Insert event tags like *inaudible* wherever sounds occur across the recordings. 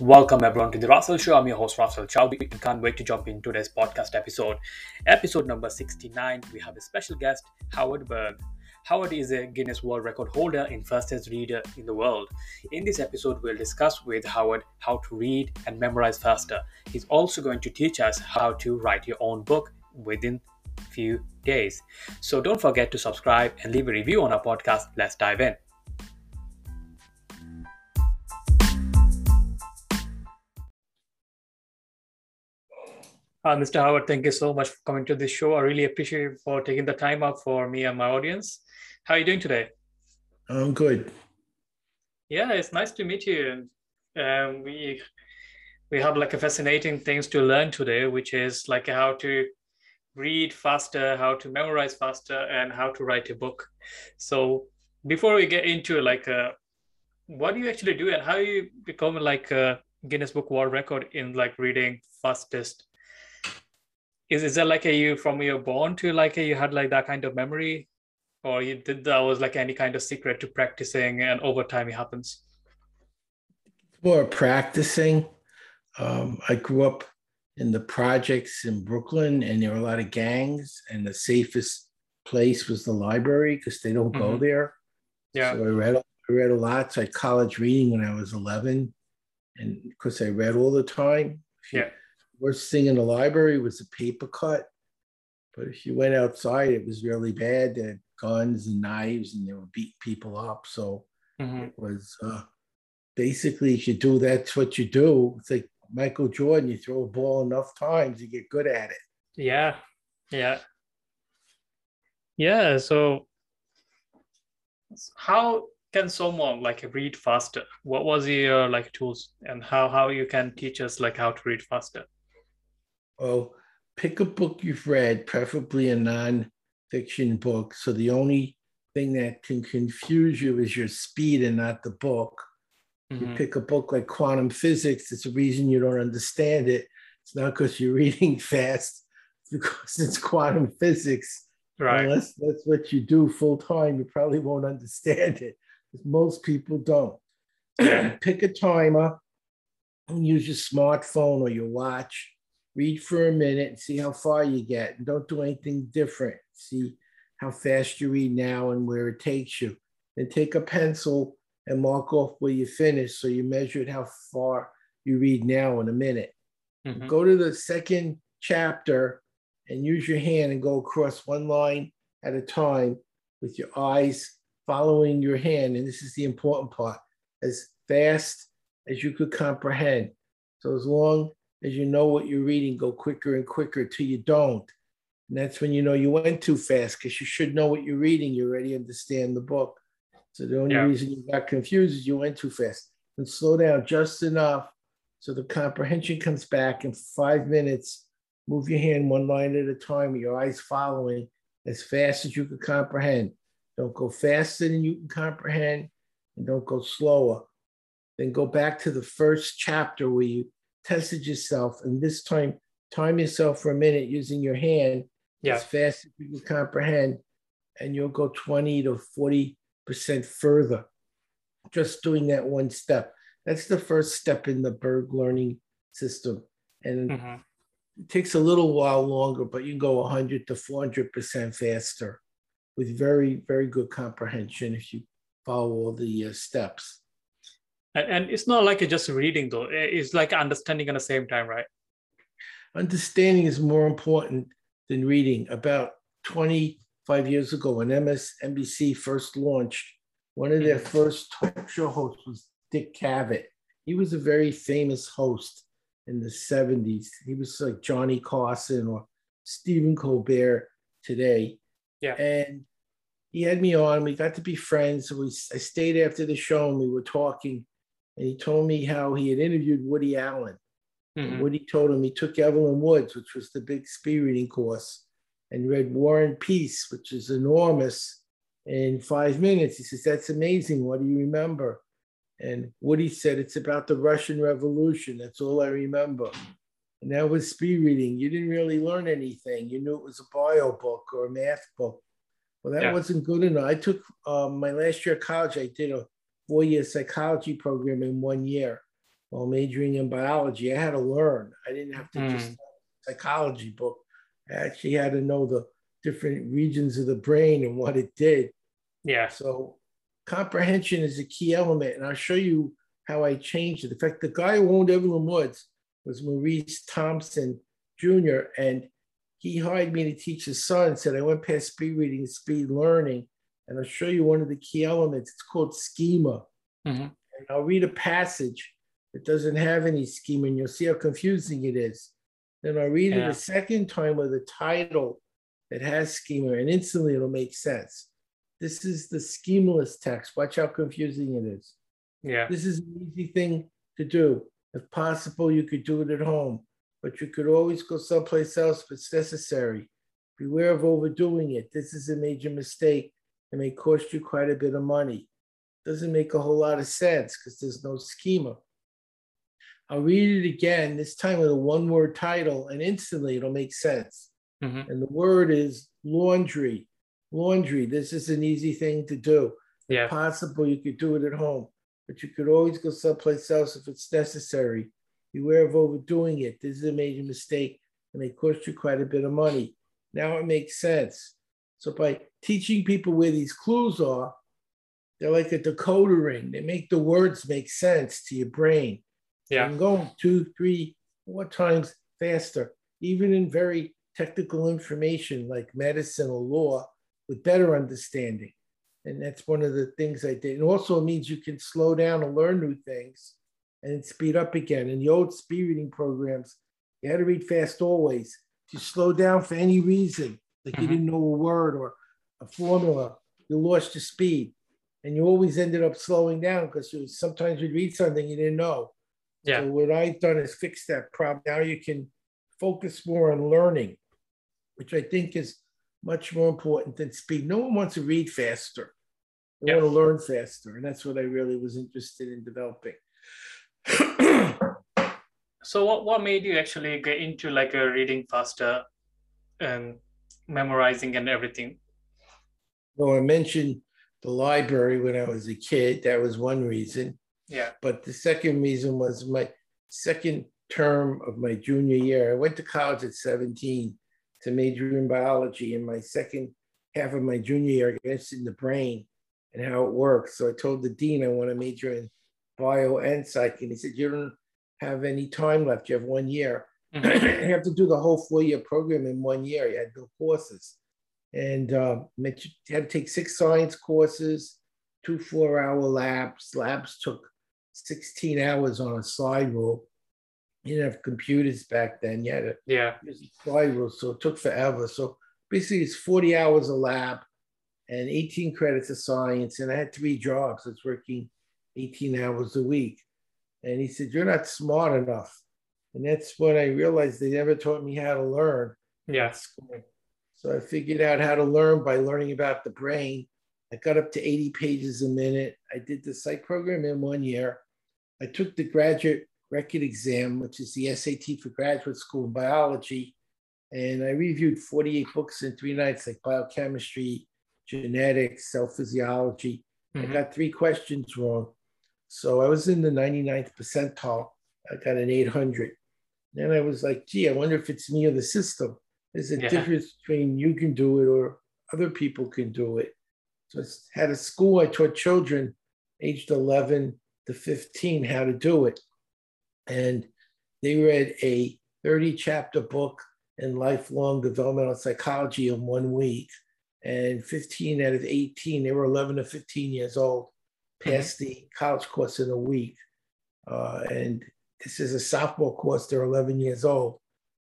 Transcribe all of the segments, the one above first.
Welcome everyone to the Russell Show. I'm your host Russell Chowdhury. I can't wait to jump into today's podcast episode. Episode number 69. We have a special guest, Howard Berg. Howard is a Guinness World Record holder in fastest reader in the world. In this episode, we'll discuss with Howard how to read and memorize faster. He's also going to teach us how to write your own book within few days. So don't forget to subscribe and leave a review on our podcast. Let's dive in. Uh, Mr. Howard, thank you so much for coming to this show. I really appreciate you for taking the time out for me and my audience. How are you doing today? I'm good. Yeah, it's nice to meet you. Um, we we have like a fascinating things to learn today, which is like how to read faster, how to memorize faster, and how to write a book. So before we get into like uh, what do you actually do and how you become like a Guinness Book World Record in like reading fastest? Is is that like a you from your born to like a you had like that kind of memory, or you did that was like any kind of secret to practicing and over time it happens? More practicing. Um, I grew up in the projects in Brooklyn, and there were a lot of gangs, and the safest place was the library because they don't mm-hmm. go there. Yeah. So I read, I read a lot. So I college reading when I was 11, and because I read all the time. Yeah. Worst thing in the library was a paper cut. But if you went outside, it was really bad. They had guns and knives, and they would beat people up. So mm-hmm. it was uh, basically, if you do that's what you do. It's like Michael Jordan, you throw a ball enough times, you get good at it. Yeah. Yeah. Yeah. So how can someone like read faster? What was your like tools and how how you can teach us like how to read faster? Well, pick a book you've read, preferably a non-fiction book. So the only thing that can confuse you is your speed and not the book. Mm-hmm. You pick a book like quantum physics, it's a reason you don't understand it. It's not because you're *laughs* reading fast, it's because it's quantum physics. Right. Unless that's what you do full time, you probably won't understand it. Most people don't. *clears throat* pick a timer and use your smartphone or your watch. Read for a minute and see how far you get. And don't do anything different. See how fast you read now and where it takes you. Then take a pencil and mark off where you finish. So you measured how far you read now in a minute. Mm-hmm. Go to the second chapter and use your hand and go across one line at a time with your eyes following your hand. And this is the important part as fast as you could comprehend. So as long as you know what you're reading, go quicker and quicker till you don't. And that's when you know you went too fast because you should know what you're reading. You already understand the book. So the only yeah. reason you got confused is you went too fast. And slow down just enough so the comprehension comes back in five minutes. Move your hand one line at a time your eyes following as fast as you can comprehend. Don't go faster than you can comprehend and don't go slower. Then go back to the first chapter where you tested yourself and this time time yourself for a minute using your hand yeah. as fast as you can comprehend and you'll go 20 to 40 percent further just doing that one step. That's the first step in the Berg learning system. And mm-hmm. it takes a little while longer, but you can go 100 to 400% faster with very, very good comprehension if you follow all the uh, steps. And it's not like just reading, though, it's like understanding at the same time, right? Understanding is more important than reading. About 25 years ago when MSNBC first launched, one of their mm-hmm. first talk show hosts was Dick Cavett. He was a very famous host in the 70s. He was like Johnny Carson or Stephen Colbert today. Yeah. And he had me on. We got to be friends. We, I stayed after the show and we were talking. And he told me how he had interviewed Woody Allen. Mm-hmm. Woody told him he took Evelyn Woods, which was the big speed reading course, and read War and Peace, which is enormous, in five minutes. He says, That's amazing. What do you remember? And Woody said, It's about the Russian Revolution. That's all I remember. And that was speed reading. You didn't really learn anything. You knew it was a bio book or a math book. Well, that yeah. wasn't good enough. I took um, my last year of college, I did a four year psychology program in one year. while majoring in biology. I had to learn. I didn't have to Mm. just psychology book. I actually had to know the different regions of the brain and what it did. Yeah. So comprehension is a key element, and I'll show you how I changed it. In fact, the guy who owned Evelyn Woods was Maurice Thompson Jr., and he hired me to teach his son. Said I went past speed reading and speed learning, and I'll show you one of the key elements. It's called schema. Mhm. And I'll read a passage that doesn't have any schema, and you'll see how confusing it is. Then I'll read it a second time with a title that has schema, and instantly it'll make sense. This is the schemaless text. Watch how confusing it is. Yeah. This is an easy thing to do. If possible, you could do it at home, but you could always go someplace else if it's necessary. Beware of overdoing it. This is a major mistake and may cost you quite a bit of money. Doesn't make a whole lot of sense because there's no schema. I'll read it again, this time with a one word title, and instantly it'll make sense. Mhm. And the word is laundry. Laundry. This is an easy thing to do Yeah. possible, you could do it at home, but you could always go someplace else if it's necessary. Beware of overdoing it. This is a major mistake and may cost you quite a bit of money. Now it makes sense. So by teaching people where these clues are, they're like a decoder ring. They make the words make sense to your brain. Yeah. I'm going two, three, four times faster, even in very technical information like medicine or law with better understanding. And that's one of the things I did. And also it means you can slow down and learn new things and speed up again. In the old speed reading programs, you had to read fast always. If you slow down for any reason, like you Mhm. didn't know a word or a formula, you lost your speed. And you always ended up slowing down because sometimes you'd read something you didn't know. Yeah. So what I've done is fix that problem. Now you can focus more on learning, which I think is much more important than speed. No one wants to read faster. They Yeah. want to learn faster. And that's what I really was interested in developing. So what, what made you actually get into like a reading faster and memorizing and everything? Well, I mentioned the library when I was a kid. That was one reason. Yeah. But the second reason was my second term of my junior year. I went to college at 17 to major in biology. In my second half of my junior year, I got interested in the brain and how it works. So I told the dean I want to major in bio and psych. And he said, You don't have any time left. You have one year. Mhm. *clears throat* you have to do the whole four year program in one year. You had no courses. And uh, meant you had to take six science courses, two four hour labs. Labs took 16 hours on a slide rule. You didn't have computers back then. You had to Yeah. use a slide rule, so it took forever. So basically, it's 40 hours a lab and 18 credits of science. And I had three jobs. I was working 18 hours a week. And he said, You're not smart enough. And that's when I realized they never taught me how to learn Yeah. So I figured out how to learn by learning about the brain. I got up to 80 pages a minute. I did the psych program in one year. I took the graduate record exam, which is the SAT for graduate school in biology. And I reviewed 48 books in three nights, like biochemistry, genetics, cell physiology. I Mhm. got three questions wrong. So I was in the 99th percentile. I got an 800. Then I was like, gee, I wonder if it's me or the system. There's a Yeah. difference between you can do it or other people can do it. So I had a school, I taught children aged 11 to 15 how to do it. And they read a 30 chapter book in lifelong developmental psychology in one week. And 15 out of 18, they were 11 to 15 years old, passed the college course in a week. Uh, and this is a sophomore course, they're 11 years old.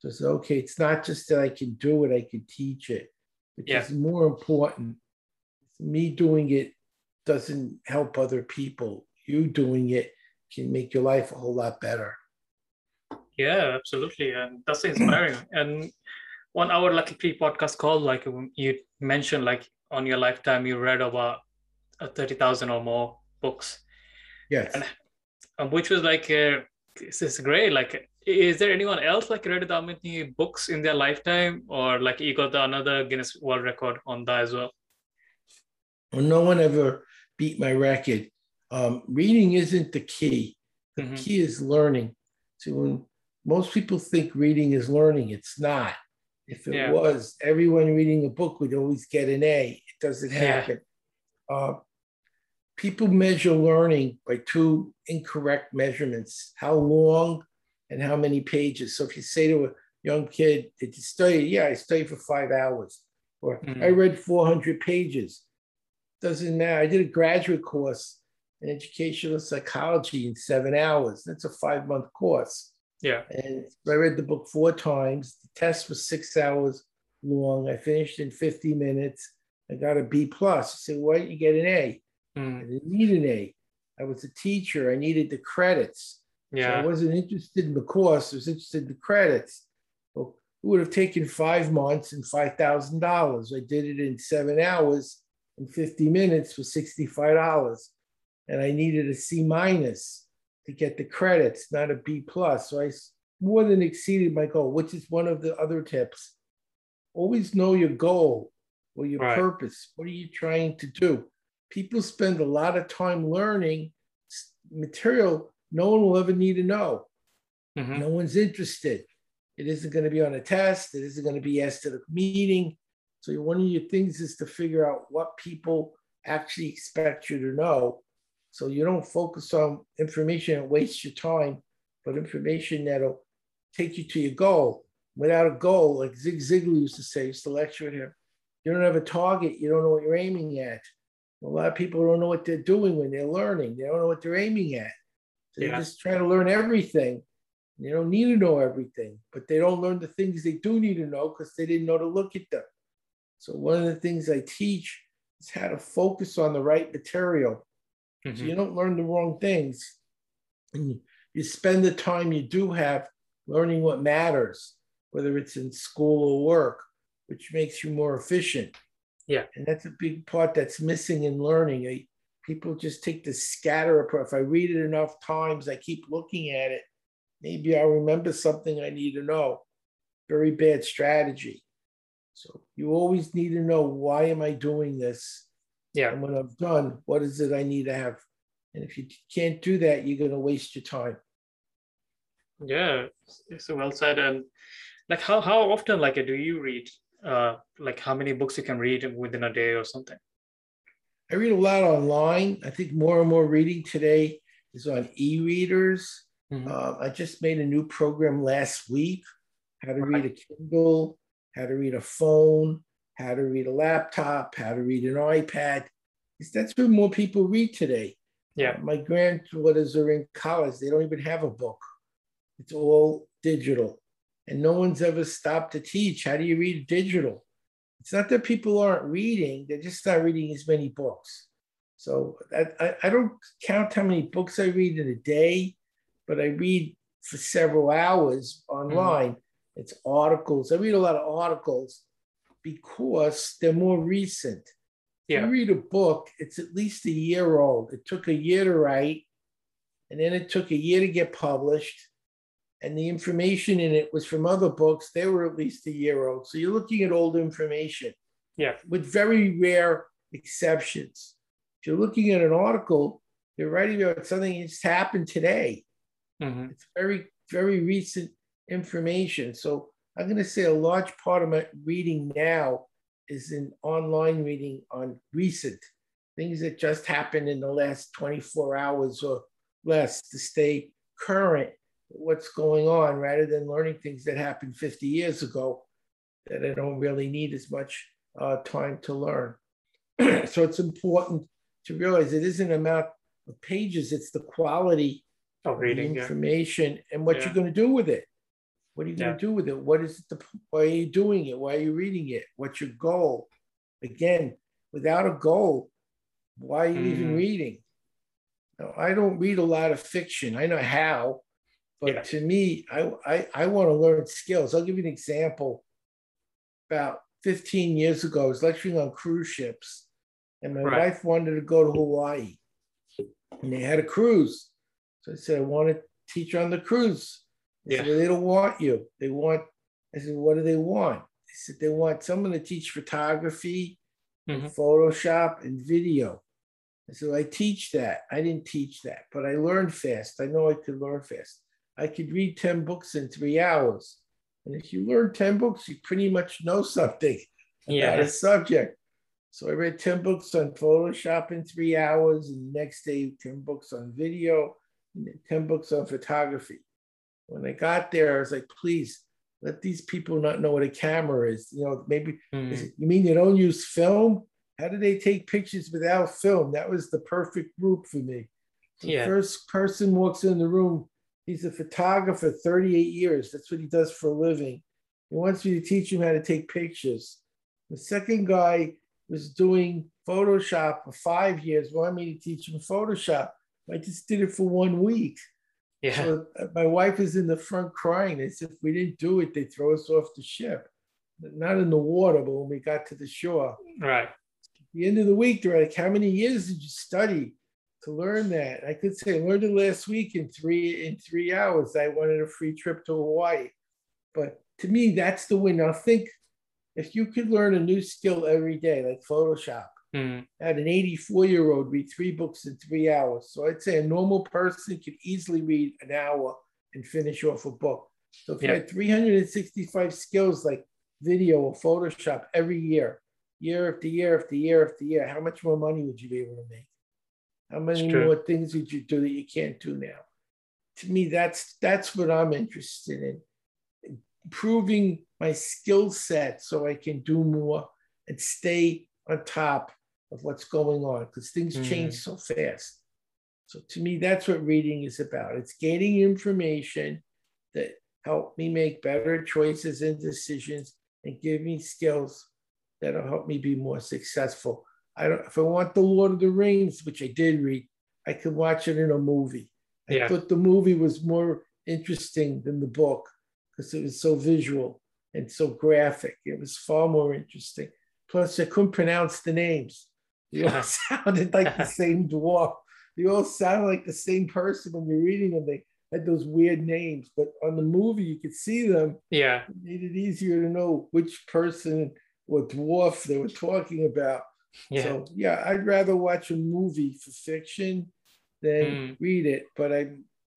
So okay, it's not just that I can do it, I can teach it. Which Yeah. more important. Me doing it doesn't help other people. You doing it can make your life a whole lot better. Yeah, absolutely. And that's inspiring. *clears throat* and one hour Lucky a pre-podcast call, like you mentioned, like on your lifetime, you read about uh, 30,000 or more books, Yes. And- um, which was like, uh, this is great. Like, is there anyone else like read that many books in their lifetime or like you got the another Guinness World Record on that as well? Well, no one ever beat my record. Um, reading isn't the key. The mm-hmm. key is learning. So when most people think reading is learning, it's not. If it yeah. was, everyone reading a book would always get an A. It doesn't happen. Yeah. Uh, people measure learning by two incorrect measurements how long and how many pages. So if you say to a young kid, Did you study? Yeah, I studied for five hours. Or mm-hmm. I read 400 pages. Doesn't matter. I did a graduate course in educational psychology in seven hours. That's a five month course. Yeah. And I read the book four times. The test was six hours long. I finished in 50 minutes. I got a B plus. I said, why didn't you get an A? Mm. I didn't need an A. I was a teacher. I needed the credits. Yeah. So I wasn't interested in the course. I was interested in the credits. Well, it would have taken five months and $5,000. I did it in seven hours and 50 minutes for $65. And I needed a C minus to get the credits, not a B plus. So I more than exceeded my goal, which is one of the other tips. Always know your goal or your right. purpose. What are you trying to do? People spend a lot of time learning material no one will ever need to know. Mm-hmm. No one's interested. It isn't going to be on a test. It isn't going to be asked at a meeting. So one of your things is to figure out what people actually expect you to know so you don't focus on information and waste your time, but information that'll take you to your goal. Without a goal, like Zig Ziglar used to say, used to lecture here, you don't have a target, you don't know what you're aiming at. A lot of people don't know what they're doing when they're learning. They don't know what they're aiming at. So yeah. They just try to learn everything. They don't need to know everything, but they don't learn the things they do need to know because they didn't know to look at them. So one of the things I teach is how to focus on the right material Mm-hmm. So you don't learn the wrong things. And you spend the time you do have learning what matters, whether it's in school or work, which makes you more efficient. Yeah. And that's a big part that's missing in learning. I, people just take the scatter approach. If I read it enough times, I keep looking at it, maybe I'll remember something I need to know. Very bad strategy. So you always need to know why am I doing this? Yeah. And when I'm done, what is it I need to have? And if you can't do that, you're going to waste your time. Yeah, so well said. And like, how how often like do you read? Uh, like how many books you can read within a day or something? I read a lot online. I think more and more reading today is on e-readers. Mm-hmm. Uh, I just made a new program last week: how to read a Kindle, how to read a phone, how to read a laptop, how to read an iPad. That's what more people read today. Yeah. My granddaughters are in college. They don't even have a book. It's all digital. And no one's ever stopped to teach. How do you read digital? It's not that people aren't reading, they're just not reading as many books. So I, I don't count how many books I read in a day, but I read for several hours online. Mm-hmm. It's articles. I read a lot of articles because they're more recent. Yeah. You read a book, it's at least a year old. It took a year to write, and then it took a year to get published. And the information in it was from other books. They were at least a year old. So you're looking at old information. Yeah. With very rare exceptions. If you're looking at an article, they're writing about something that just happened today. Mm-hmm. It's very, very recent information. So I'm going to say a large part of my reading now is in online reading on recent things that just happened in the last 24 hours or less to stay current what's going on rather than learning things that happened 50 years ago that I don't really need as much uh, time to learn. *clears throat* so it's important to realize it isn't amount of pages, it's the quality of reading information yeah. and what yeah. you're going to do with it. What are you going to do with it? What is? The, why are you doing it? Why are you reading it? What's your goal? Again, without a goal, why are you mm. even reading? Now, I don't read a lot of fiction. I know how, but yeah. to me, I, I, I want to learn skills. I'll give you an example. About 15 years ago, I was lecturing on cruise ships, and my right. wife wanted to go to Hawaii, and they had a cruise. So I said, I want to teach on the cruise. I yeah. Said, well, they don't want you. They want, I said, what do they want? They said, they want someone to teach photography, mm-hmm. Photoshop, and video. I said, I teach that. I didn't teach that, but I learned fast. I know I could learn fast. I could read 10 books in three hours. And if you learn 10 books, you pretty much know something Yeah. about a subject. So I read 10 books on Photoshop in three hours, and the next day, 10 books on video, and 10 books on photography. When I got there, I was like, please let these people not know what a camera is. You know, maybe Mm. you mean you don't use film? How do they take pictures without film? That was the perfect group for me. The Yeah. first person walks in the room, he's a photographer, 38 years. That's what he does for a living. He wants me to teach him how to take pictures. The second guy was doing Photoshop for five years, wanted me to teach him Photoshop. I just did it for one week. Yeah. So uh, my wife is in the front crying as if we didn't do it, they throw us off the ship. Not in the water, but when we got to the shore. Right. the end of the week, they're like, How many years did you study to learn that? I could say I learned it last week in three in three hours. I wanted a free trip to Hawaii. But to me, that's the win. Now think if you could learn a new skill every day, like Photoshop, Mm. I had an 84 year old read three books in three hours. So I'd say a normal person could easily read an hour and finish off a book. So if you had 365 skills like video or Photoshop every year, year after year after year after year, how much more money would you be able to make? How many more things would you do that you can't do now? To me, that's that's what I'm interested in. Improving my skill set so I can do more and stay on top of what's going on because things Mm. change so fast. So to me, that's what reading is about. It's gaining information that help me make better choices and decisions and give me skills that'll help me be more successful. I don't if I want the Lord of the Rings, which I did read, I could watch it in a movie. I Yeah. thought the movie was more interesting than the book because it was so visual and so graphic. It was far more interesting. Plus, I couldn't pronounce the names. They all *laughs* sounded like the *laughs* same dwarf. They all sounded like the same person when you're reading them. They had those weird names, but on the movie, you could see them. Yeah. It made it easier to know which person or dwarf they were talking about. Yeah. So, yeah, I'd rather watch a movie for fiction than Mm. read it. But I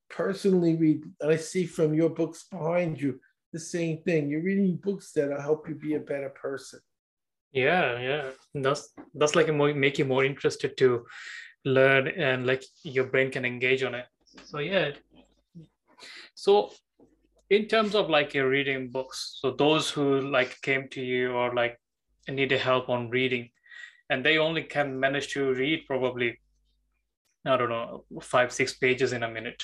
personally read, I see from your books behind you the same thing. You're reading books that'll help you be a better person. Yeah, yeah. That's that's like a more make you more interested to learn and like your brain can engage on it. So yeah. So in terms of like your reading books, so those who like came to you or like needed help on reading, and they only can manage to read probably, I don't know, five, six pages in a minute.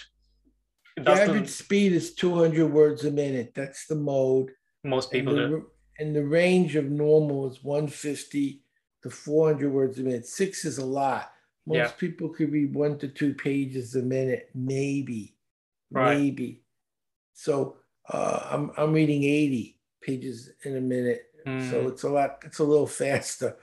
The average the speed is 200 words a minute. That's the mode. most And people the, do. and the range of normal is 150 to 400 words a minute. Six is a lot. Most Yeah. people could read one to two pages a minute, maybe, Right. maybe. So uh, I'm I'm reading 80 pages in a minute. So Mm, it's a lot. It's a little *laughs* faster.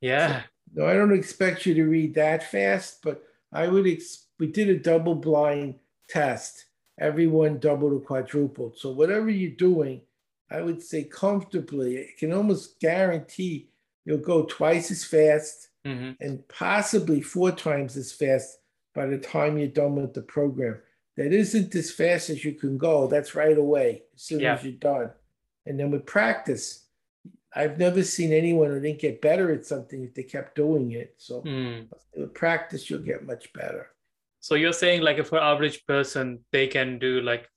Yeah. No, I don't expect you to read that fast, but I would. Ex- we did a double blind test. Everyone doubled or quadrupled. So whatever you're doing, I would say comfortably, I can almost guarantee you'll go twice as fast Mhm. and possibly four times as fast by the time you're done with the program. That isn't as fast as you can go. That's right away as soon Yeah. as you're done. And then with practice, I've never seen anyone who didn't get better at something if they kept doing it. So Mm. with practice, you'll get much better. So you're saying like if an average person, they can do like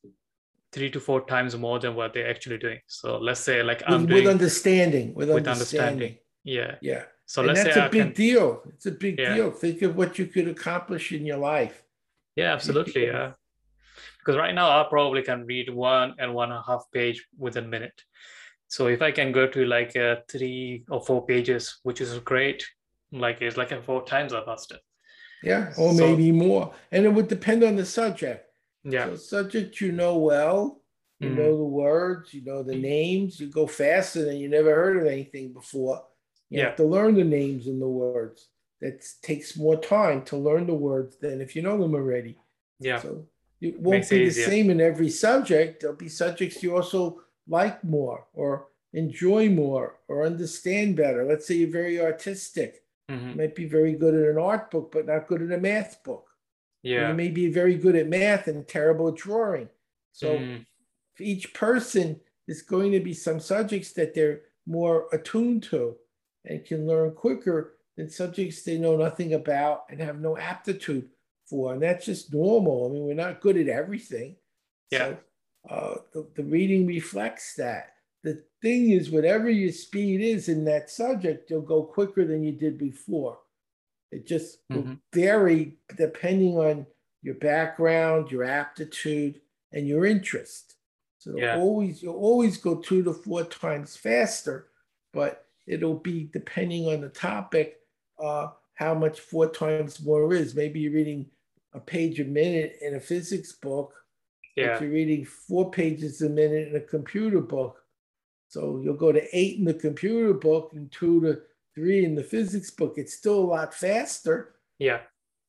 three to four times more than what they're actually doing. So let's say like I'm With, doing with understanding, with, with understanding. understanding. Yeah. Yeah. So and let's that's say a I big can, deal. It's a big Yeah. deal. Think of what you could accomplish in your life. yeah, absolutely. *laughs* Yeah. Because right now I probably can read one and one and a half page within a minute. So if I can go to like uh, three or four pages, which is great, like it's like a four times faster. Yeah. Or So- maybe more. And it would depend on the subject. Yeah. So subject you know well, you Mhm. know the words, you know the names, you go faster than you never heard of anything before. You Yeah. have to learn the names and the words. That takes more time to learn the words than if you know them already. Yeah. So it won't Makes it be the easier. same in every subject. There'll be subjects you also like more or enjoy more or understand better. Let's say you're very artistic. Mhm. You might be very good at an art book, but not good at a math book. Or Yeah. You may be very good at math and terrible at drawing. So Mm, for each person, there's going to be some subjects that they're more attuned to and can learn quicker than subjects they know nothing about and have no aptitude for. And that's just normal. I mean, we're not good at everything. Yeah. So uh, the, the reading reflects that. The thing is, whatever your speed is in that subject, you'll go quicker than you did before. It just will Mhm. vary depending on your background, your aptitude, and your interest. So Yeah. always you'll always go two to four times faster, but it'll be depending on the topic, uh, how much four times more is. Maybe you're reading a page a minute in a physics book, yeah. but you're reading four pages a minute in a computer book. So you'll go to eight in the computer book and two to three in the physics book. It's still a lot faster, Yeah.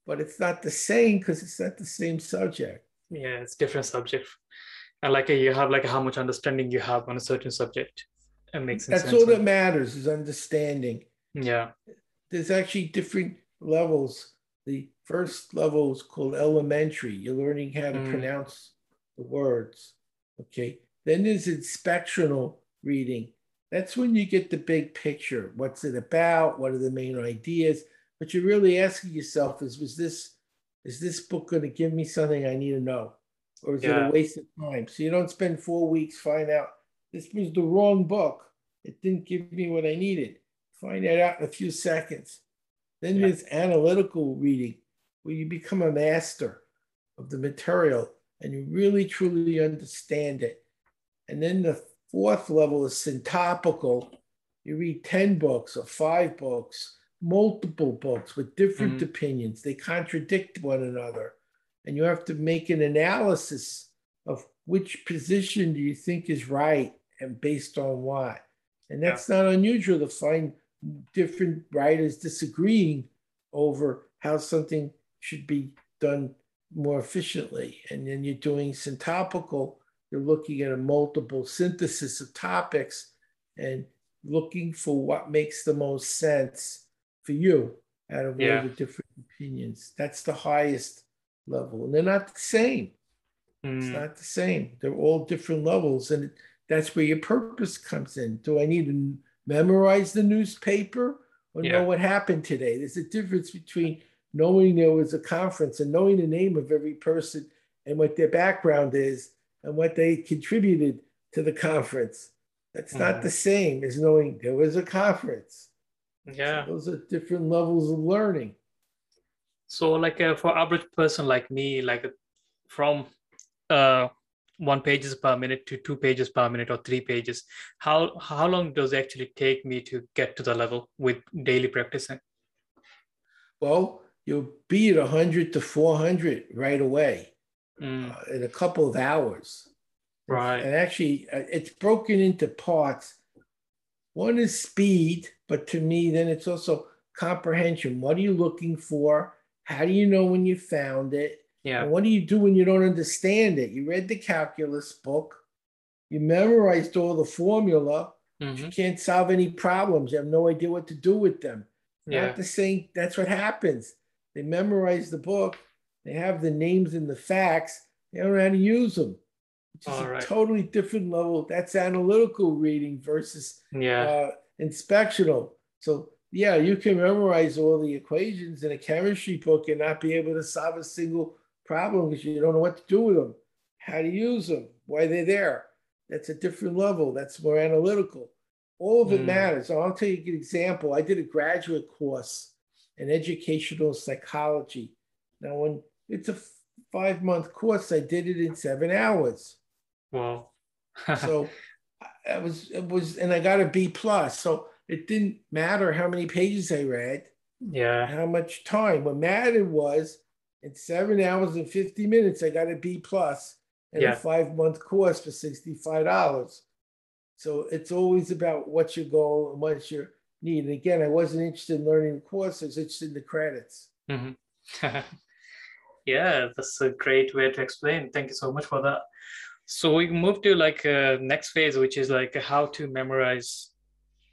but it's not the same because it's not the same subject. Yeah. It's different subject. And like you have like how much understanding you have on a certain subject. It makes sense. That's all that matters is understanding. Yeah. There's actually different levels. The first level is called elementary. You're learning how to Mm. pronounce the words. Okay. Then there's inspectional reading. That's when you get the big picture. What's it about? What are the main ideas? But you're really asking yourself is was this is this book going to give me something I need to know? Or is it a waste of time? So you don't spend four weeks find out this was the wrong book. It didn't give me what I needed. Find that out in a few seconds. Then Yeah. there's analytical reading, where you become a master of the material and you really truly understand it. And then the fourth level is syntopical. You read 10 books or five books, multiple books with different Mhm. opinions. They contradict one another. And you have to make an analysis of which position do you think is right and based on what. And that's not unusual to find different writers disagreeing over how something should be done more efficiently. And then you're doing syntopical, you're looking at a multiple synthesis of topics and looking for what makes the most sense for you out of Yeah. all the different opinions. That's the highest level. And they're not the same. It's Mm, not the same. They're all different levels. And that's where your purpose comes in. Do I need to memorize the newspaper or Yeah. know what happened today? There's a difference between knowing there was a conference and knowing the name of every person and what their background is and what they contributed to the conference. That's not Mhm. the same as knowing there was a conference. yeah. Those are different levels of learning. So like uh, for average person like me, like from uh one pages per minute to two pages per minute or three pages, how how long does it actually take me to get to the level with daily practicing? Well, you'll be at 100 to 400 right away. Mm, uh, in a couple of hours. right. And actually, uh, it's broken into parts. One is speed, but to me, then it's also comprehension. What are you looking for? How do you know when you found it? Yeah. And what do you do when you don't understand it? You read the calculus book, you memorized all the formula, mhm, you can't solve any problems. You have no idea what to do with them. Yeah. Not the same. That's what happens. They memorize the book. They have the names and the facts. They don't know how to use them. Which is All a right. totally different level. That's analytical reading versus Yeah. uh, inspectional. So yeah, you can memorize all the equations in a chemistry book and not be able to solve a single problem because you don't know what to do with them, how to use them, why they're there. That's a different level. That's more analytical. All of it Mm. matters. I'll tell you an example. I did a graduate course in educational psychology. Now, when it's a five month course, I did it in seven hours. Wow. *laughs* So I was it was and I got a B plus. So it didn't matter how many pages I read, yeah. how much time. What mattered was in seven hours and 50 minutes, I got a B plus in Yeah. a five month course for $65. So it's always about what's your goal and what's your need. And again, I wasn't interested in learning the course, I was interested in the credits. Mhm. *laughs* yeah, that's a great way to explain. Thank you so much for that. So we move to like uh, next phase, which is like how to memorize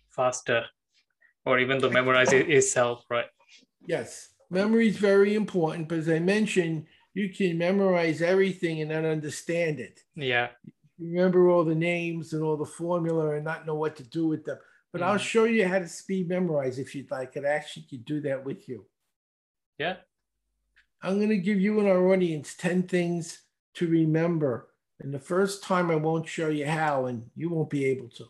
faster. or even to memorize it itself, right? Yes, memory is very important. But as I mentioned, you can memorize everything and not understand it. Yeah. Remember all the names and all the formula and not know what to do with them. But I'll Mhm. show you how to speed memorize if you'd like. It actually could do that with you. Yeah. I'm going to give you and our audience 10 things to remember. And the first time I won't show you how, and you won't be able to.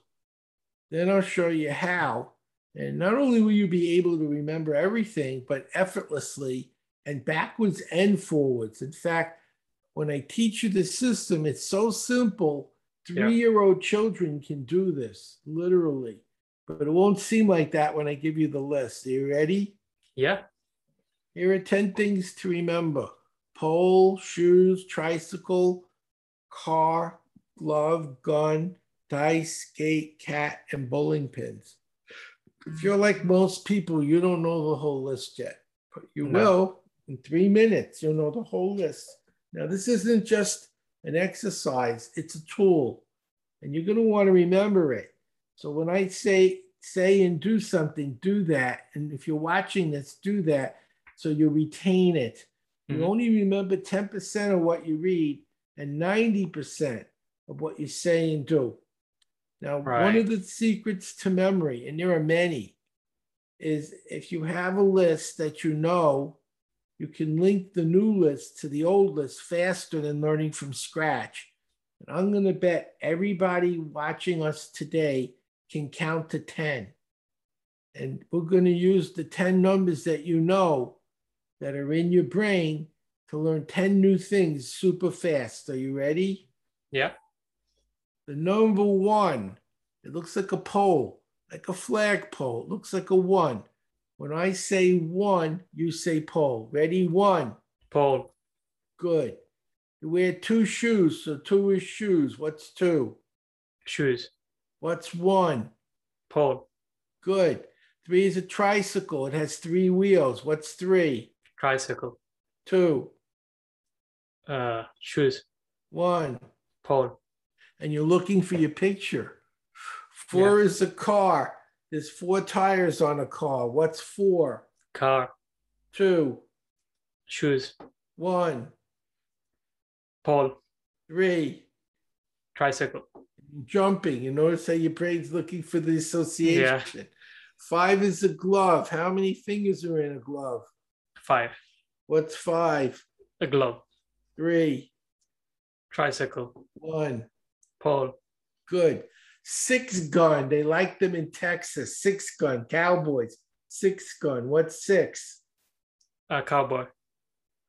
Then I'll show you how. And not only will you be able to remember everything, but effortlessly and backwards and forwards. In fact, when I teach you the system, it's so simple. Three year old children can do this, literally. But it won't seem like that when I give you the list. Are you ready? Yeah. Here are 10 things to remember pole, shoes, tricycle, car, glove, gun, dice, skate, cat, and bowling pins. If you're like most people, you don't know the whole list yet, but you No. will in three minutes. You'll know the whole list. Now, this isn't just an exercise, it's a tool, and you're going to want to remember it. So when I say, say and do something, do that. And if you're watching this, do that so you retain it. You Mhm. only remember 10% of what you read and 90% of what you say and do. Now, one of the secrets to memory, and there are many, is if you have a list that you know, you can link the new list to the old list faster than learning from scratch. And I'm going to bet everybody watching us today can count to 10. And we're going to use the 10 numbers that you know that are in your brain to learn 10 new things super fast. Are you ready? Yeah. The number one, it looks like a pole, like a flagpole. It looks like a one. When I say one, you say pole. Ready? One. Pole. Good. You wear two shoes, so two is shoes. What's two? Shoes. What's one? Pole. Good. Three is a tricycle. It has three wheels. What's three? Tricycle. Two. Uh, shoes. One. Pole. and you're looking for your picture. Four is a car. There's four tires on a car. What's four? Car. Two, Shoes. one, Pole. three. Tricycle. Jumping. You notice how your brain's looking for the association. Five is a glove. How many fingers are in a glove? Five. What's five? A glove. Three, Tricycle. one. Pole. Good. Six gun. They like them in Texas. Six gun. Cowboys. Six gun. What's six? A cowboy.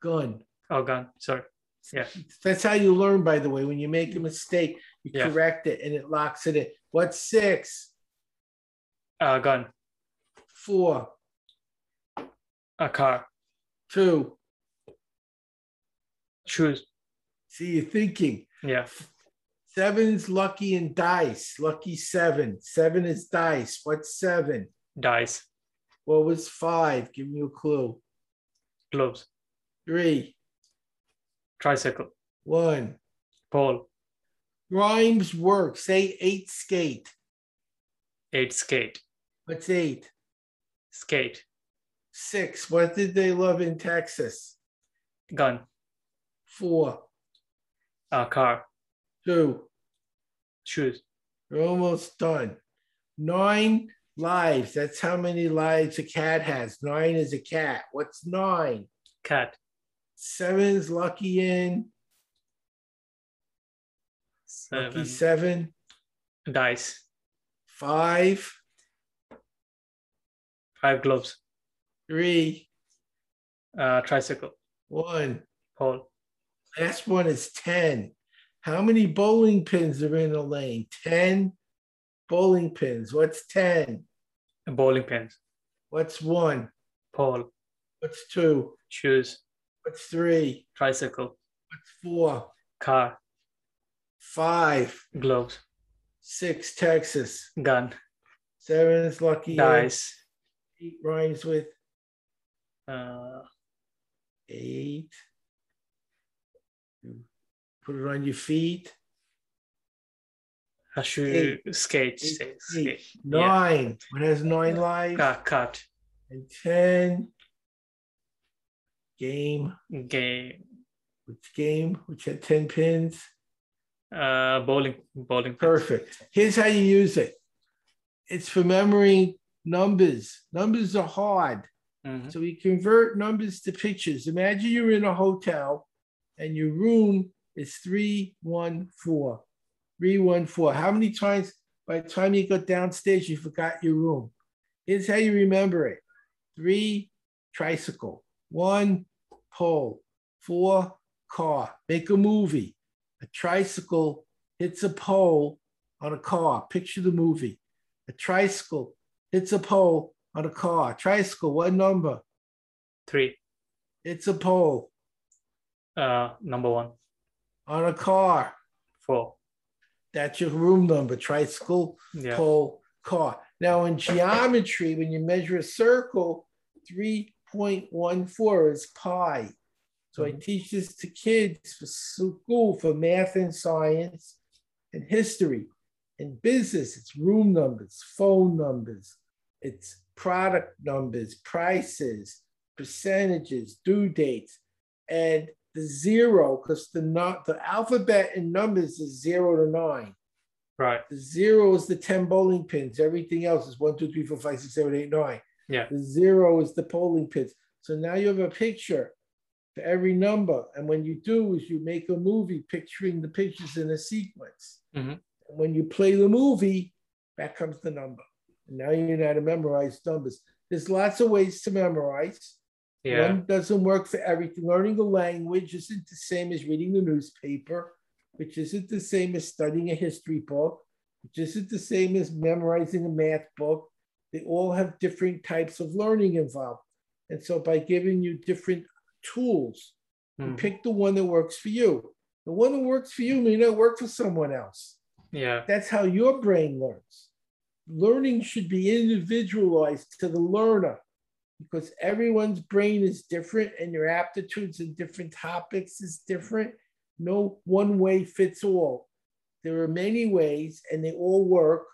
Gun. Oh, gun. Sorry. Yeah. That's how you learn, by the way. When you make a mistake, you Yeah. correct it and it locks it in. What's six? A gun. Four, A car. two. Shoes. See, you're thinking. Yeah. Seven's lucky in dice. Lucky seven. Seven is dice. What's seven? Dice. What was five? Give me a clue. Gloves. Three, Tricycle. one. Pole. Rhymes work. Say eight skate. Eight. Skate. What's eight? Skate. Six. What did they love in Texas? Gun. Four, A car. two. Shoes. We're almost done. Nine lives. That's how many lives a cat has. Nine is a cat. What's nine? Cat. Seven is lucky in. Lucky Seven. seven. Dice. Five. Five gloves. Three. Uh, tricycle. One. Pole. Last one is 10. How many bowling pins are in a lane? 10 bowling pins. What's 10? Bowling pins. What's one? Pole. What's two? Shoes. What's three? Tricycle. What's four? Car. Five. Gloves. Six, Texas. Gun. Seven is lucky. Dice. Eight rhymes with Uh, eight. You Put it on your feet. Hashu skate. Eight, skate, eight, skate. Nine. What has nine Yeah. lives? Cut, cut. And 10. Game. Game. Which game? Which had 10 pins? Uh, bowling. Bowling. Perfect. Here's how you use it it's for memory numbers. Numbers are hard. Mhm. So we convert numbers to pictures. Imagine you're in a hotel and your room is 314. 314. How many times by the time you got downstairs you forgot your room? Here's how you remember it three, tricycle, one, pole, four, car. Make a movie. A tricycle hits a pole on a car. Picture the movie. A tricycle hits a pole on a car. Tricycle, what number? Three. It's a pole Uh, number one. on a car. Four. That's your room number. Tricycle, Yeah. pole, car. Now in geometry, when you measure a circle, 3.14 is pi. So I teach this to kids for school for math and science and history. and business, it's room numbers, phone numbers, it's product numbers, prices, percentages, due dates, and the zero, because the not the alphabet in numbers is zero to nine. Right. The zero is the 10 bowling pins. Everything else is one, two, three, four, five, six, seven, eight, nine. Yeah. The zero is the bowling pins. So now you have a picture for every number. And when you do is you make a movie picturing the pictures in a sequence. Mhm. And when you play the movie, back comes the number. And now you know how to memorize numbers. There's lots of ways to memorize. Yeah. One doesn't work for everything. Learning a language isn't the same as reading the newspaper, which isn't the same as studying a history book, which isn't the same as memorizing a math book. They all have different types of learning involved. And so by giving you different tools, Mhm. pick the one that works for you. The one that works for you may not work for someone else. Yeah. That's how your brain learns. Learning should be individualized to the learner because everyone's brain is different and your aptitudes in different topics is different. No one way fits all. There are many ways and they all work,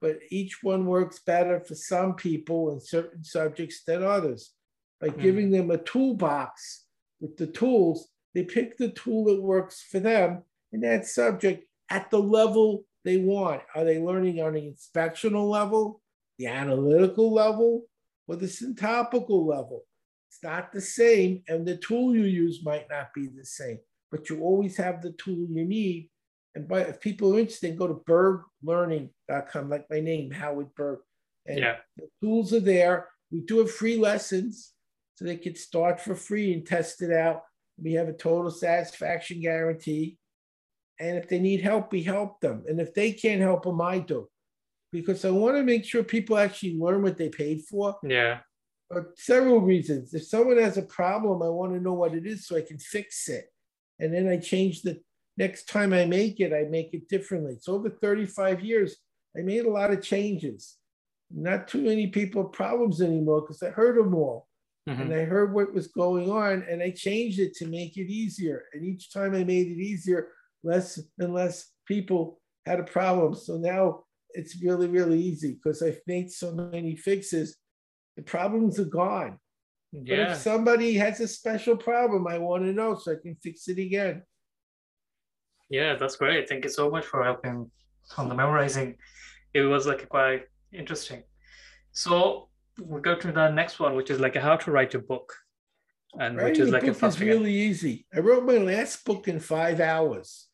but each one works better for some people in certain subjects than others. By Mhm. giving them a toolbox with the tools, they pick the tool that works for them in that subject at the level they want. Are they learning on the inspectional level, the analytical level, or the syntopical level? It's not the same, and the tool you use might not be the same, but you always have the tool you need. And by, if people are interested, go to berglearning.com, like my name, Howard Berg. And Yeah. the tools are there. We do have free lessons so they could start for free and test it out. We have a total satisfaction guarantee. And if they need help, we help them. And if they can't help them, I do. Because I want to make sure people actually learn what they paid for Yeah. for several reasons. If someone has a problem, I want to know what it is so I can fix it. And then I change the next time I make it, I make it differently. So over 35 years, I made a lot of changes. Not too many people have problems anymore because I heard them all Mhm. and I heard what was going on and I changed it to make it easier. And each time I made it easier, less and less people had a problem. So now it's really, really easy because I've made so many fixes. The problems are gone. But if somebody has a special problem, I want to know so I can fix it again. Yeah, that's great. Thank you so much for helping on the memorizing. It was like quite interesting. So we go to the next one, which is like how to write a book, and which Writing is a like a book is really easy. I wrote my last book in five hours.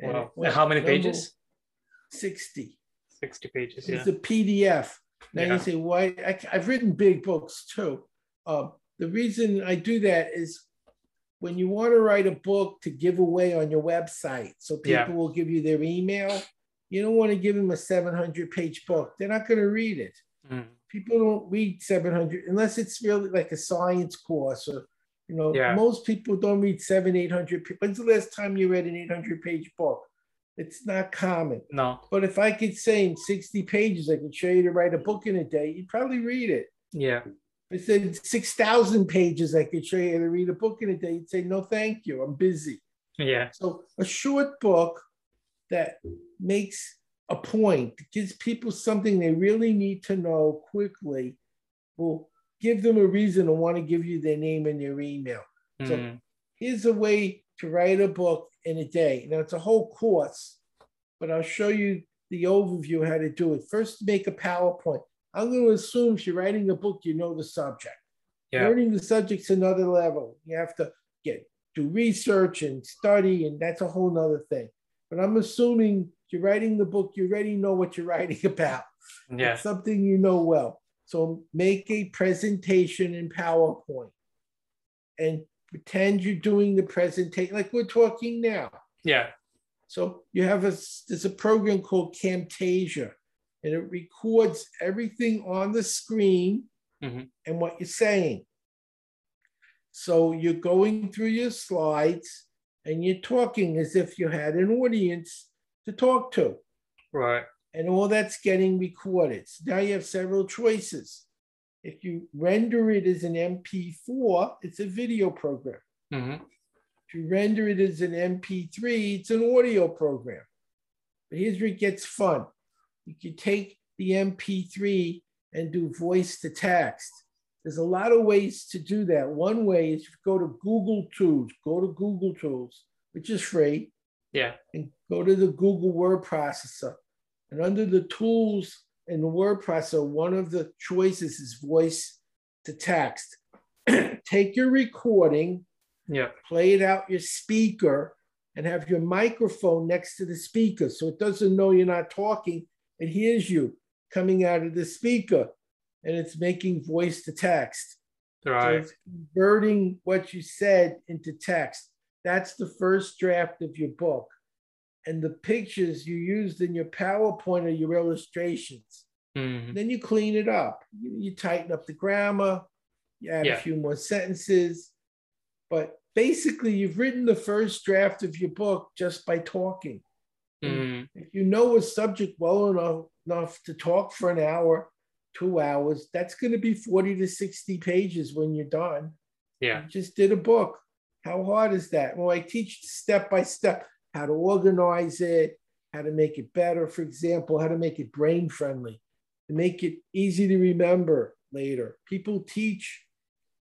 Wow. And how many pages? 60. 60 pages. Yeah. It's a PDF. Now Yeah. you say, why? I, have written big books too. Um, the reason I do that is when you want to write a book to give away on your website, so people Yeah. will give you their email. You don't want to give them a 700 page book. They're not going to read it. Mm. People don't read 700 unless it's really like a science course or, you know, Yeah. most people don't read seven, 800. pa- When's the last time you read an 800 page book? It's not common. No. But if I could say in 60 pages, I could show you to write a book in a day, you'd probably read it. Yeah. If I said 6,000 pages, I could show you to read a book in a day, you'd say, no, thank you, I'm busy. Yeah. So a short book that makes a point, gives people something they really need to know quickly, will give them a reason to want to give you their name and their email. Mm. So hmm. here's a way to write a book in a day. Now it's a whole course, but I'll show you the overview how to do it. First, make a PowerPoint. I'm going to assume if you're writing a book, you know the subject. Yeah. Learning the subject's another level. You have to get do research and study, and that's a whole nother thing. But I'm assuming you're writing the book, you already know what you're *laughs* writing about. Yeah. It's something you know well. So make a presentation in PowerPoint and pretend you're doing the presentation like we're talking now. Yeah. So you have a there's a program called Camtasia, and it records everything on the screen mm-hmm. and what you're saying. So you're going through your slides and you're talking as if you had an audience to talk to. Right. And all that's getting recorded. So now you have several choices. If you render it as an MP4, it's a video program. Mm-hmm. If you render it as an MP3, it's an audio program. But here's where it gets fun. You can take the MP3 and do voice to text. There's a lot of ways to do that. One way is go to Google Tools, go to Google Tools, which is free. Yeah. And go to the Google Word Processor. And under the tools in the word processor, one of the choices is voice to text. *clears throat* Take your recording, yeah. play it out your speaker, and have your microphone next to the speaker so it doesn't know you're not talking. It hears you coming out of the speaker and it's making voice to text. Right. So converting what you said into text. That's the first draft of your book and the pictures you used in your PowerPoint are your illustrations. Mm-hmm. Then you clean it up. You, you, tighten up the grammar, you add yeah. a few more sentences. But basically, you've written the first draft of your book just by talking. Mm-hmm. If you know a subject well enough, enough to talk for an hour, two hours, that's going to be 40 to 60 pages when you're done. Yeah. You just did a book. How hard is that? Well, I teach step by step how to organize it, how to make it better, for example, how to make it brain friendly, to make it easy to remember later. People teach,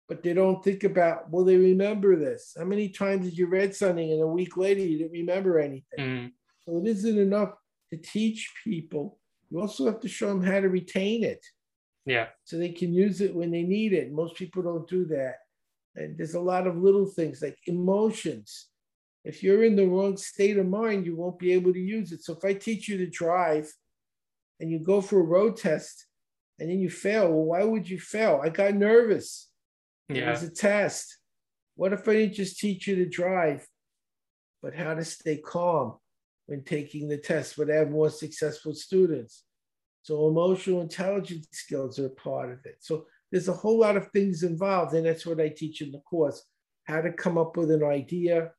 but they don't think about, will they remember this? How many times did you read something and a week later you didn't remember anything? Mm. So it isn't enough to teach people. You also have to show them how to retain it. Yeah. So they can use it when they need it. Most people don't do that. And there's a lot of little things like emotions if you're in the wrong state of mind, you won't be able to use it. So if I teach you to drive and you go for a road test and then you fail, well, why would you fail? I got nervous. Yeah. It was a test. What if I didn't just teach you to drive, but how to stay calm when taking the test, but have more successful students? So emotional intelligence skills are part of it. So there's a whole lot of things involved, and that's what I teach in the course: how to come up with an idea,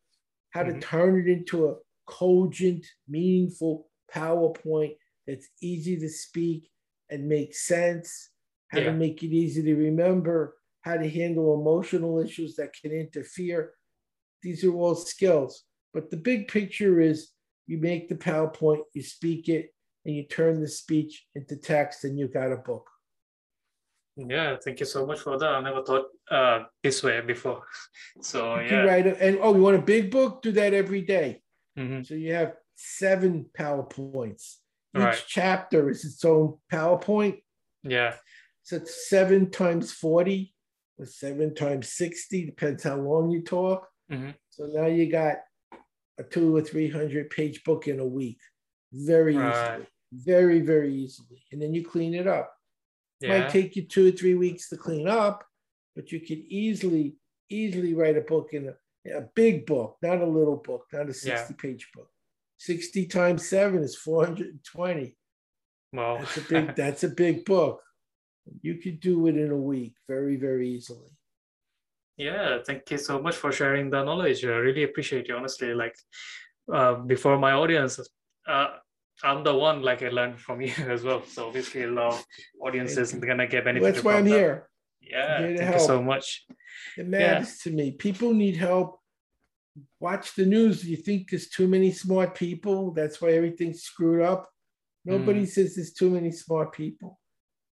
how to mm-hmm. turn it into a cogent, meaningful PowerPoint that's easy to speak and make sense, how yeah. to make it easy to remember, how to handle emotional issues that can interfere. These are all skills. But the big picture is you make the PowerPoint, you speak it, and you turn the speech into text, and you got a book. Yeah, thank you so much for that. I never thought uh, this way before. *laughs* So you yeah, write and oh, you want a big book? Do that every day. Mm-hmm. So you have seven powerpoints. Each right. chapter is its own PowerPoint. Yeah. So it's seven times forty, or seven times sixty, depends how long you talk. Mm-hmm. So now you got a two or three hundred page book in a week, very right. easily, very very easily, and then you clean it up. Yeah. Might take you two or three weeks to clean up, but you could easily, easily write a book in a, a big book, not a little book, not a 60 yeah. page book. 60 times seven is 420. Well, that's a big, *laughs* that's a big book. You could do it in a week very, very easily. Yeah, thank you so much for sharing the knowledge. I really appreciate you, honestly. Like uh, before my audience, uh, I'm the one like I learned from *laughs* you as well. So obviously a lot of audiences are gonna get benefit. That's why I'm that. here. Yeah, here thank help. you so much. It matters yeah. to me. People need help. Watch the news. You think there's too many smart people. That's why everything's screwed up. Nobody mm. says there's too many smart people.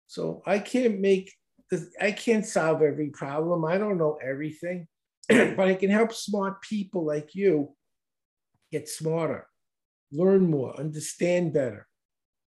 So I can't make this, I can't solve every problem. I don't know everything, *clears throat* but I can help smart people like you get smarter, learn more, understand better,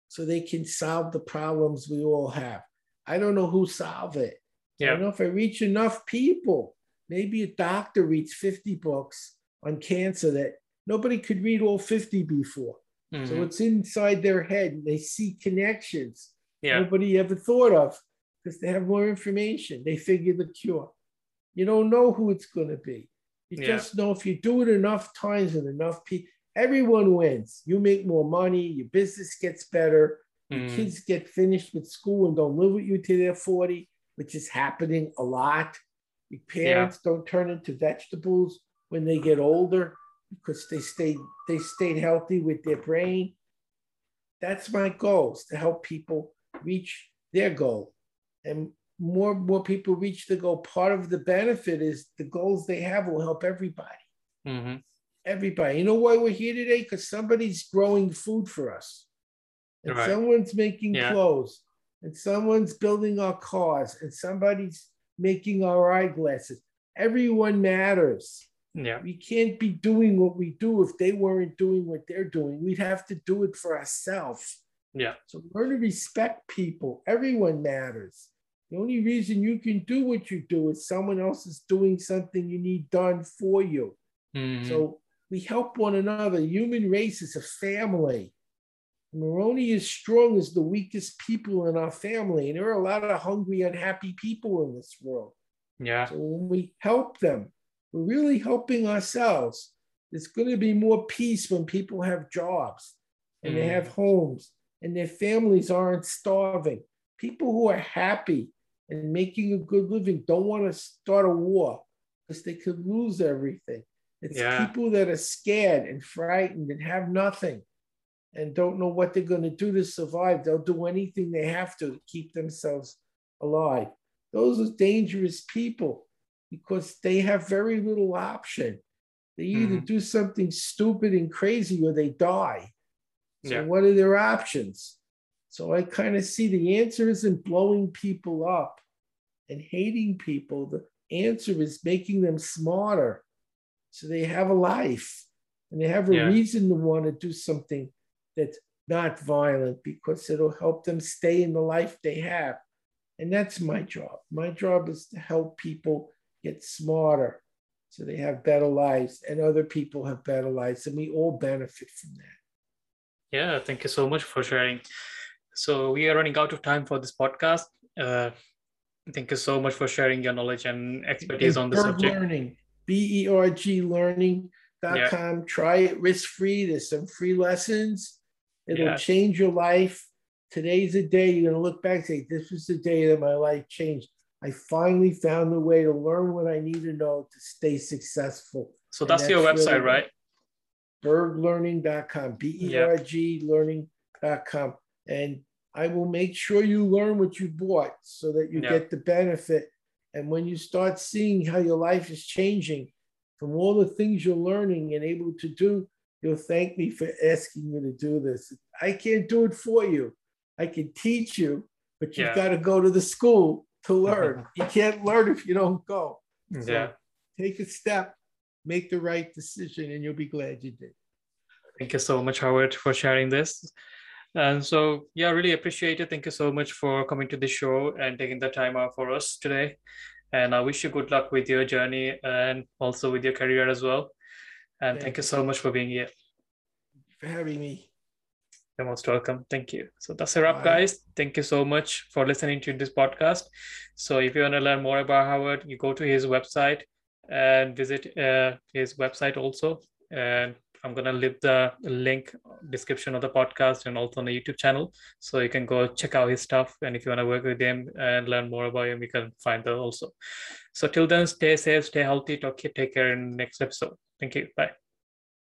so they can solve the problems we all have. I don't know who solve it. I don't know if I reach enough people. Maybe a doctor reads 50 books on cancer that nobody could read all 50 before. So Mhm. it's inside their head and they see connections Yeah. nobody ever thought of because they have more information. They figure the cure. You don't know who it's going to be. You Yeah. just know if you do it enough times and enough people, everyone wins. You make more money, your business gets better, your Mhm. kids get finished with school and don't live with you till they're 40, which is happening a lot. Your parents don't turn into vegetables when they get older because they stayed they stayed healthy with their brain. That's my goals to help people reach their goal. And more more people reach the goal. Part of the benefit is the goals they have will help everybody. Mhm. Everybody. You know why we're here today? Because somebody's growing food for us. And Right. someone's making Yeah. clothes. And someone's building our cars. And somebody's making our eyeglasses. Everyone matters. Yeah. We can't be doing what we do if they weren't doing what they're doing. We'd have to do it for ourselves. Yeah. So learn to respect people. Everyone matters. The only reason you can do what you do is someone else is doing something you need done for you. Mhm. So we help one another. Human race is a family. And we're only as strong as the weakest people in our family. And there are a lot of hungry, unhappy people in this world. yeah. So when we help them, we're really helping ourselves. There's going to be more peace when people have jobs and they Mm. have homes and their families aren't starving. People who are happy and making a good living don't want to start a war because they could lose everything. It's Yeah. people that are scared and frightened and have nothing and don't know what they're going to do to survive. They'll do anything they have to to keep themselves alive. Those are dangerous people because they have very little option. They either Mhm. do something stupid and crazy or they die. So, Yeah. what are their options? So, I kind of see the answer isn't blowing people up and hating people. The answer is making them smarter so they have a life and they have a Yeah. reason to want to do something that's not violent because it'll help them stay in the life they have. And that's my job. My job is to help people get smarter so they have better lives and other people have better lives. And we all benefit from that. Yeah, thank you so much for sharing. So we are running out of time for this podcast. Uh, thank you so much for sharing your knowledge and expertise on the subject. Learning, B E R G learning.com. Try it risk free. There's some free lessons. It'll Yeah. change your life. Today's the day you're going to look back and say, This was the day that my life changed. I finally found a way to learn what I need to know to stay successful. So And that's your that's website, really- right? berglearning.com, B E R G learning.com. And I will make sure you learn what you bought so that you Yeah. get the benefit. And when you start seeing how your life is changing from all the things you're learning and able to do, you'll thank me for asking you to do this. I can't do it for you. I can teach you, but you've Yeah. got to go to the school to *laughs* learn. you can't learn if you don't go. So Yeah. take a step, make the right decision, and you'll be glad you did. Thank you so much, Howard, for sharing this. And so, yeah, really appreciate it. Thank you so much for coming to the show and taking the time out for us today. And I wish you good luck with your journey and also with your career as well. And Thank thank you so much for being here. for having me. You're most welcome. Thank you. So that's a wrap, Bye. guys. Thank you so much for listening to this podcast. So if you want to learn more about Howard, you go to his website and visit uh, his website also. And I'm gonna leave the link description of the podcast and also on the YouTube channel, so you can go check out his stuff. And if you want to work with him and learn more about him, you can find that also. So till then, stay safe, stay healthy. Talk, take care in next episode. Thank you. Bye.